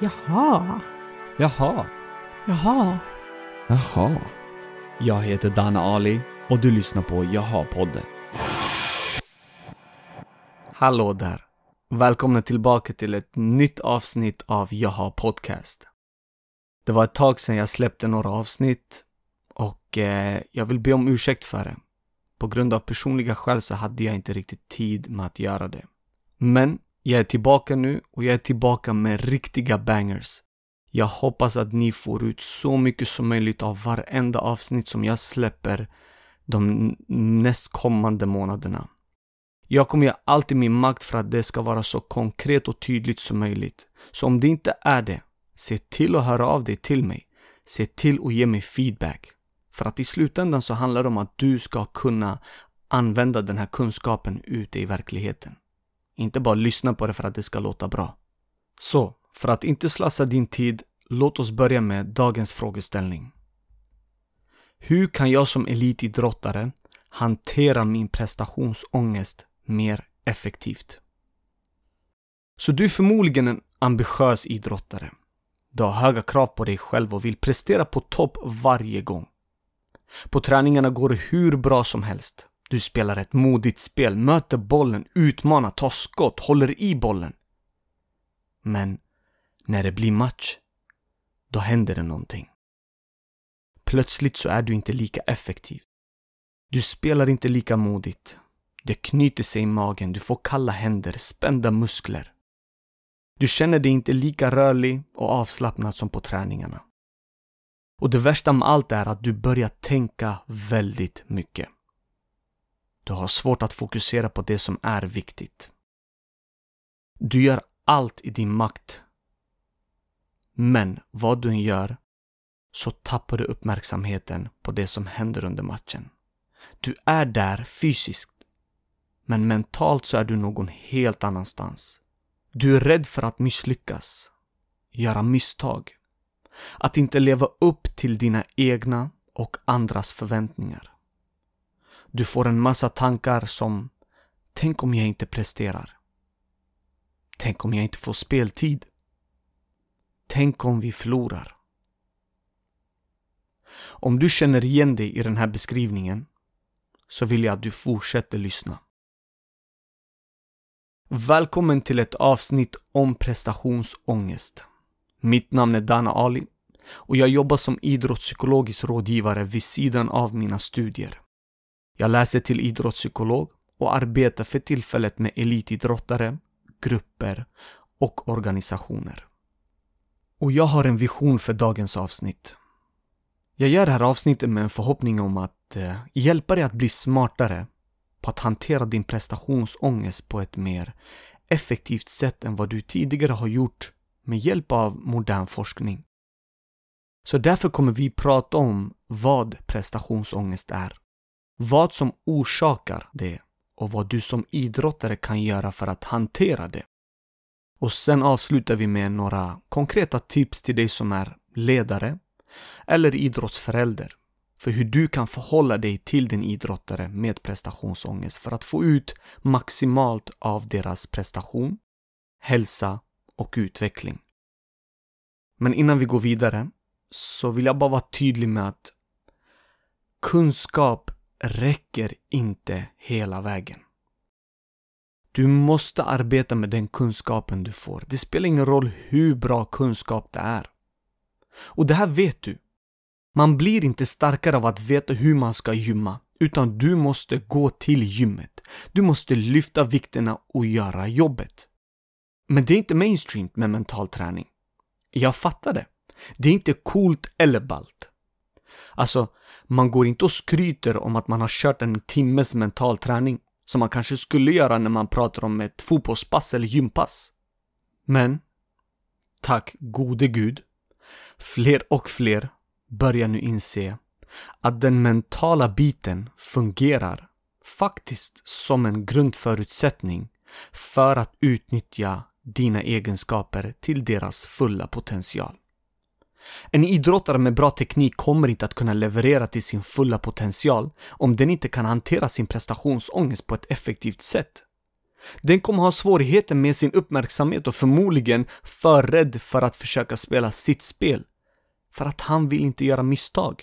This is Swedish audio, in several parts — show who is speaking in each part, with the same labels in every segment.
Speaker 1: Jaha.
Speaker 2: Jaha.
Speaker 1: Jaha.
Speaker 2: Jaha. Jag heter Dana Ali och du lyssnar på Jaha-podden. Hallå där. Välkomna tillbaka till ett nytt avsnitt av Jaha Podcast. Det var ett tag sedan jag släppte några avsnitt och eh, jag vill be om ursäkt för det. På grund av personliga skäl så hade jag inte riktigt tid med att göra det. Men jag är tillbaka nu och jag är tillbaka med riktiga bangers. Jag hoppas att ni får ut så mycket som möjligt av varenda avsnitt som jag släpper de nästkommande månaderna. Jag kommer göra allt i min makt för att det ska vara så konkret och tydligt som möjligt. Så om det inte är det, se till att höra av dig till mig. Se till att ge mig feedback. För att i slutändan så handlar det om att du ska kunna använda den här kunskapen ute i verkligheten. Inte bara lyssna på det för att det ska låta bra. Så, för att inte slösa din tid, låt oss börja med dagens frågeställning. Hur kan jag som elitidrottare hantera min prestationsångest mer effektivt? Så du är förmodligen en ambitiös idrottare. Du har höga krav på dig själv och vill prestera på topp varje gång. På träningarna går det hur bra som helst. Du spelar ett modigt spel, möter bollen, utmanar, tar skott, håller i bollen. Men när det blir match, då händer det någonting. Plötsligt så är du inte lika effektiv. Du spelar inte lika modigt. Det knyter sig i magen, du får kalla händer, spända muskler. Du känner dig inte lika rörlig och avslappnad som på träningarna. Och det värsta med allt är att du börjar tänka väldigt mycket. Du har svårt att fokusera på det som är viktigt. Du gör allt i din makt. Men vad du än gör så tappar du uppmärksamheten på det som händer under matchen. Du är där fysiskt. Men mentalt så är du någon helt annanstans. Du är rädd för att misslyckas. Göra misstag. Att inte leva upp till dina egna och andras förväntningar. Du får en massa tankar som Tänk om jag inte presterar? Tänk om jag inte får speltid? Tänk om vi förlorar? Om du känner igen dig i den här beskrivningen så vill jag att du fortsätter lyssna. Välkommen till ett avsnitt om prestationsångest. Mitt namn är Dana Ali och jag jobbar som idrottspsykologisk rådgivare vid sidan av mina studier. Jag läser till idrottspsykolog och arbetar för tillfället med elitidrottare, grupper och organisationer. Och jag har en vision för dagens avsnitt. Jag gör det här avsnittet med en förhoppning om att eh, hjälpa dig att bli smartare på att hantera din prestationsångest på ett mer effektivt sätt än vad du tidigare har gjort med hjälp av modern forskning. Så därför kommer vi prata om vad prestationsångest är vad som orsakar det och vad du som idrottare kan göra för att hantera det. Och sen avslutar vi med några konkreta tips till dig som är ledare eller idrottsförälder för hur du kan förhålla dig till din idrottare med prestationsångest för att få ut maximalt av deras prestation, hälsa och utveckling. Men innan vi går vidare så vill jag bara vara tydlig med att kunskap räcker inte hela vägen. Du måste arbeta med den kunskapen du får. Det spelar ingen roll hur bra kunskap det är. Och det här vet du. Man blir inte starkare av att veta hur man ska gymma, utan du måste gå till gymmet. Du måste lyfta vikterna och göra jobbet. Men det är inte mainstream med mental träning. Jag fattar det. Det är inte coolt eller ballt. Alltså, man går inte och skryter om att man har kört en timmes mental träning som man kanske skulle göra när man pratar om ett fotbollspass eller gympass. Men, tack gode gud, fler och fler börjar nu inse att den mentala biten fungerar faktiskt som en grundförutsättning för att utnyttja dina egenskaper till deras fulla potential. En idrottare med bra teknik kommer inte att kunna leverera till sin fulla potential om den inte kan hantera sin prestationsångest på ett effektivt sätt. Den kommer ha svårigheter med sin uppmärksamhet och förmodligen för rädd för att försöka spela sitt spel. För att han vill inte göra misstag.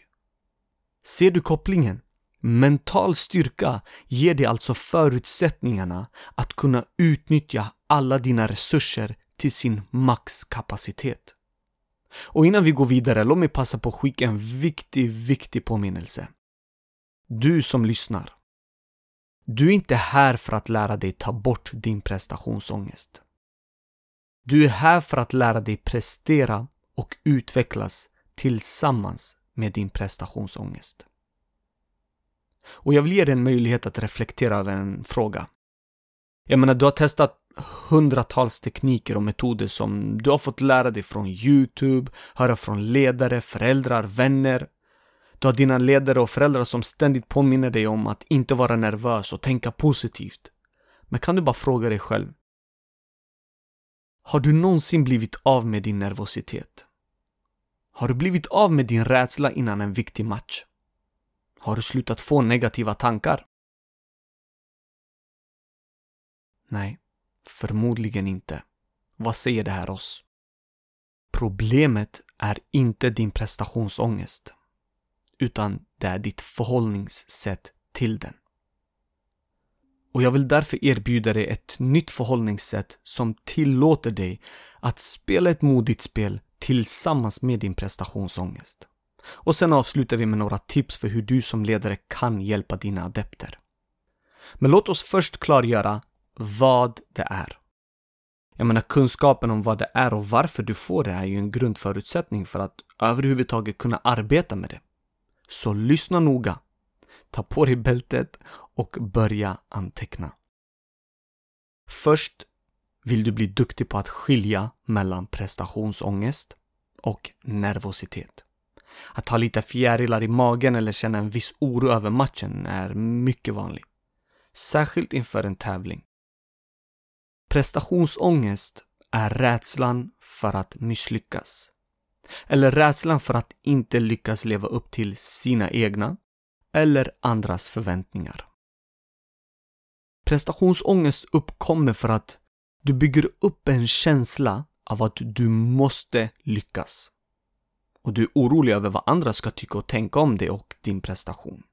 Speaker 2: Ser du kopplingen? Mental styrka ger dig alltså förutsättningarna att kunna utnyttja alla dina resurser till sin maxkapacitet. Och innan vi går vidare, låt mig passa på att skicka en viktig, viktig påminnelse. Du som lyssnar. Du är inte här för att lära dig ta bort din prestationsångest. Du är här för att lära dig prestera och utvecklas tillsammans med din prestationsångest. Och jag vill ge dig en möjlighet att reflektera över en fråga. Jag menar, du har testat hundratals tekniker och metoder som du har fått lära dig från Youtube, höra från ledare, föräldrar, vänner. Du har dina ledare och föräldrar som ständigt påminner dig om att inte vara nervös och tänka positivt. Men kan du bara fråga dig själv. Har du någonsin blivit av med din nervositet? Har du blivit av med din rädsla innan en viktig match? Har du slutat få negativa tankar? Nej, förmodligen inte. Vad säger det här oss? Problemet är inte din prestationsångest, utan det är ditt förhållningssätt till den. Och jag vill därför erbjuda dig ett nytt förhållningssätt som tillåter dig att spela ett modigt spel tillsammans med din prestationsångest. Och sen avslutar vi med några tips för hur du som ledare kan hjälpa dina adepter. Men låt oss först klargöra vad det är. Jag menar kunskapen om vad det är och varför du får det är ju en grundförutsättning för att överhuvudtaget kunna arbeta med det. Så lyssna noga, ta på dig bältet och börja anteckna. Först vill du bli duktig på att skilja mellan prestationsångest och nervositet. Att ha lite fjärilar i magen eller känna en viss oro över matchen är mycket vanligt. Särskilt inför en tävling. Prestationsångest är rädslan för att misslyckas. Eller rädslan för att inte lyckas leva upp till sina egna eller andras förväntningar. Prestationsångest uppkommer för att du bygger upp en känsla av att du måste lyckas och du är orolig över vad andra ska tycka och tänka om dig och din prestation.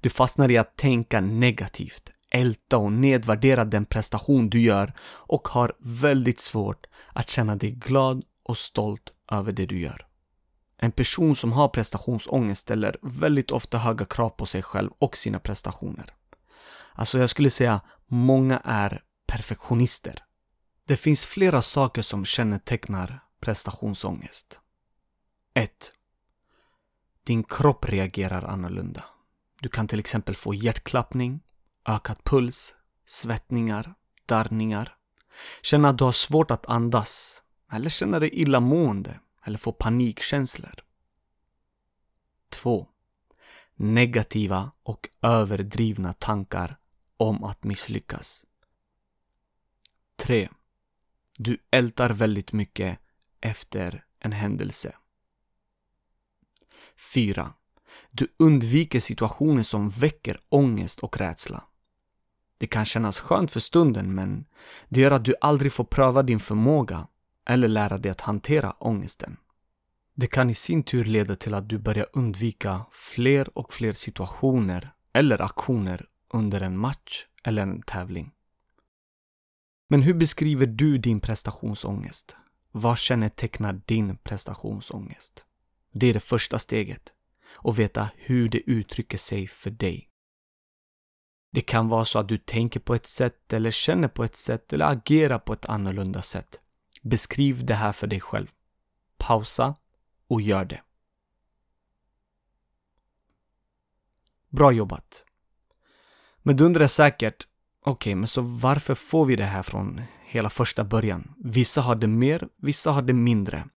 Speaker 2: Du fastnar i att tänka negativt, älta och nedvärdera den prestation du gör och har väldigt svårt att känna dig glad och stolt över det du gör. En person som har prestationsångest ställer väldigt ofta höga krav på sig själv och sina prestationer. Alltså jag skulle säga många är perfektionister. Det finns flera saker som kännetecknar prestationsångest. 1. Din kropp reagerar annorlunda. Du kan till exempel få hjärtklappning, ökad puls, svettningar, darrningar. Känna att du har svårt att andas. Eller känna dig illamående. Eller få panikkänslor. 2. Negativa och överdrivna tankar om att misslyckas. 3. Du ältar väldigt mycket efter en händelse. 4. Du undviker situationer som väcker ångest och rädsla. Det kan kännas skönt för stunden men det gör att du aldrig får pröva din förmåga eller lära dig att hantera ångesten. Det kan i sin tur leda till att du börjar undvika fler och fler situationer eller aktioner under en match eller en tävling. Men hur beskriver du din prestationsångest? Vad kännetecknar din prestationsångest? Det är det första steget. Och veta hur det uttrycker sig för dig. Det kan vara så att du tänker på ett sätt eller känner på ett sätt eller agerar på ett annorlunda sätt. Beskriv det här för dig själv. Pausa och gör det. Bra jobbat! Men du undrar säkert, okej, okay, men så varför får vi det här från hela första början? Vissa har det mer, vissa har det mindre.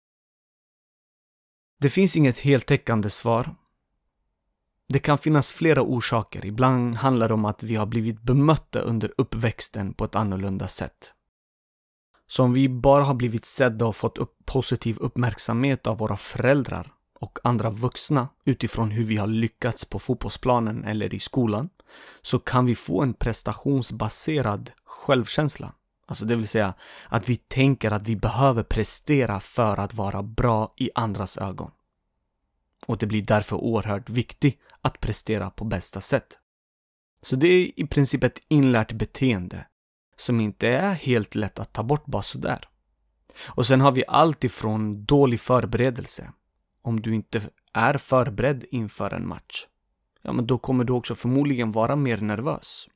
Speaker 2: Det finns inget heltäckande svar. Det kan finnas flera orsaker. Ibland handlar det om att vi har blivit bemötta under uppväxten på ett annorlunda sätt. Så om vi bara har blivit sedda och fått upp positiv uppmärksamhet av våra föräldrar och andra vuxna utifrån hur vi har lyckats på fotbollsplanen eller i skolan så kan vi få en prestationsbaserad självkänsla. Alltså det vill säga att vi tänker att vi behöver prestera för att vara bra i andras ögon. Och det blir därför oerhört viktigt att prestera på bästa sätt. Så det är i princip ett inlärt beteende som inte är helt lätt att ta bort bara sådär. Och sen har vi allt ifrån dålig förberedelse. Om du inte är förberedd inför en match, ja men då kommer du också förmodligen vara mer nervös.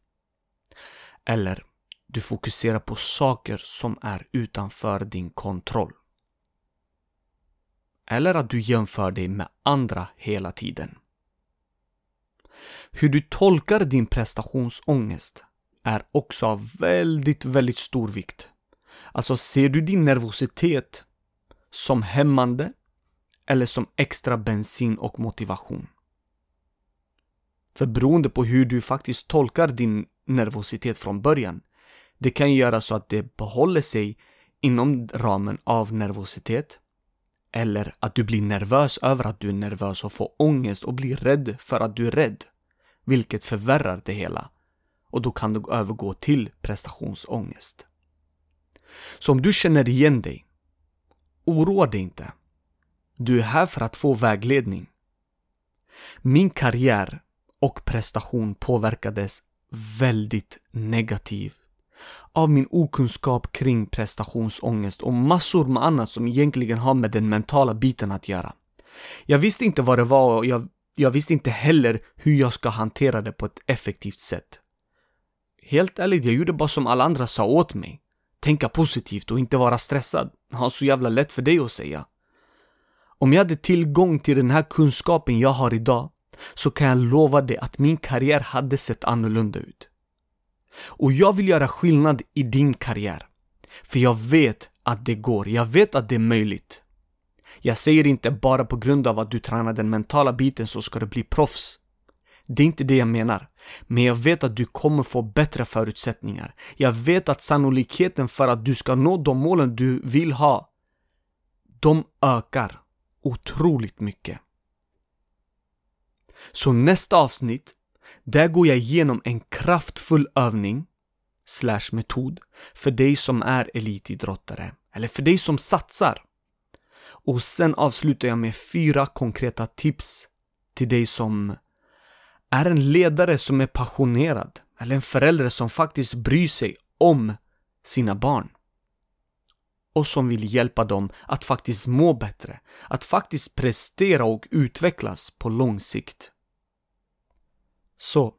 Speaker 2: Eller du fokuserar på saker som är utanför din kontroll. Eller att du jämför dig med andra hela tiden. Hur du tolkar din prestationsångest är också av väldigt, väldigt stor vikt. Alltså ser du din nervositet som hämmande eller som extra bensin och motivation? För beroende på hur du faktiskt tolkar din nervositet från början, det kan göra så att det behåller sig inom ramen av nervositet eller att du blir nervös över att du är nervös och får ångest och blir rädd för att du är rädd. Vilket förvärrar det hela. Och då kan du övergå till prestationsångest. Så om du känner igen dig, oroa dig inte. Du är här för att få vägledning. Min karriär och prestation påverkades väldigt negativt av min okunskap kring prestationsångest och massor med annat som egentligen har med den mentala biten att göra. Jag visste inte vad det var och jag, jag visste inte heller hur jag ska hantera det på ett effektivt sätt. Helt ärligt, jag gjorde bara som alla andra sa åt mig. Tänka positivt och inte vara stressad. Ha så jävla lätt för dig att säga. Om jag hade tillgång till den här kunskapen jag har idag så kan jag lova dig att min karriär hade sett annorlunda ut. Och jag vill göra skillnad i din karriär. För jag vet att det går. Jag vet att det är möjligt. Jag säger inte bara på grund av att du tränar den mentala biten så ska du bli proffs. Det är inte det jag menar. Men jag vet att du kommer få bättre förutsättningar. Jag vet att sannolikheten för att du ska nå de målen du vill ha, de ökar otroligt mycket. Så nästa avsnitt där går jag igenom en kraftfull övning slash metod för dig som är elitidrottare eller för dig som satsar. Och sen avslutar jag med fyra konkreta tips till dig som är en ledare som är passionerad eller en förälder som faktiskt bryr sig om sina barn och som vill hjälpa dem att faktiskt må bättre, att faktiskt prestera och utvecklas på lång sikt. Så,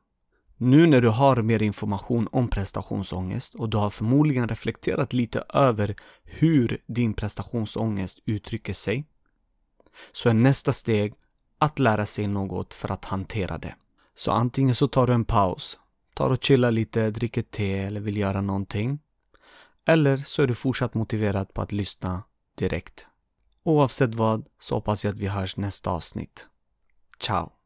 Speaker 2: nu när du har mer information om prestationsångest och du har förmodligen reflekterat lite över hur din prestationsångest uttrycker sig, så är nästa steg att lära sig något för att hantera det. Så antingen så tar du en paus, tar och chillar lite, dricker te eller vill göra någonting. Eller så är du fortsatt motiverad på att lyssna direkt. Oavsett vad så hoppas jag att vi hörs nästa avsnitt. Ciao!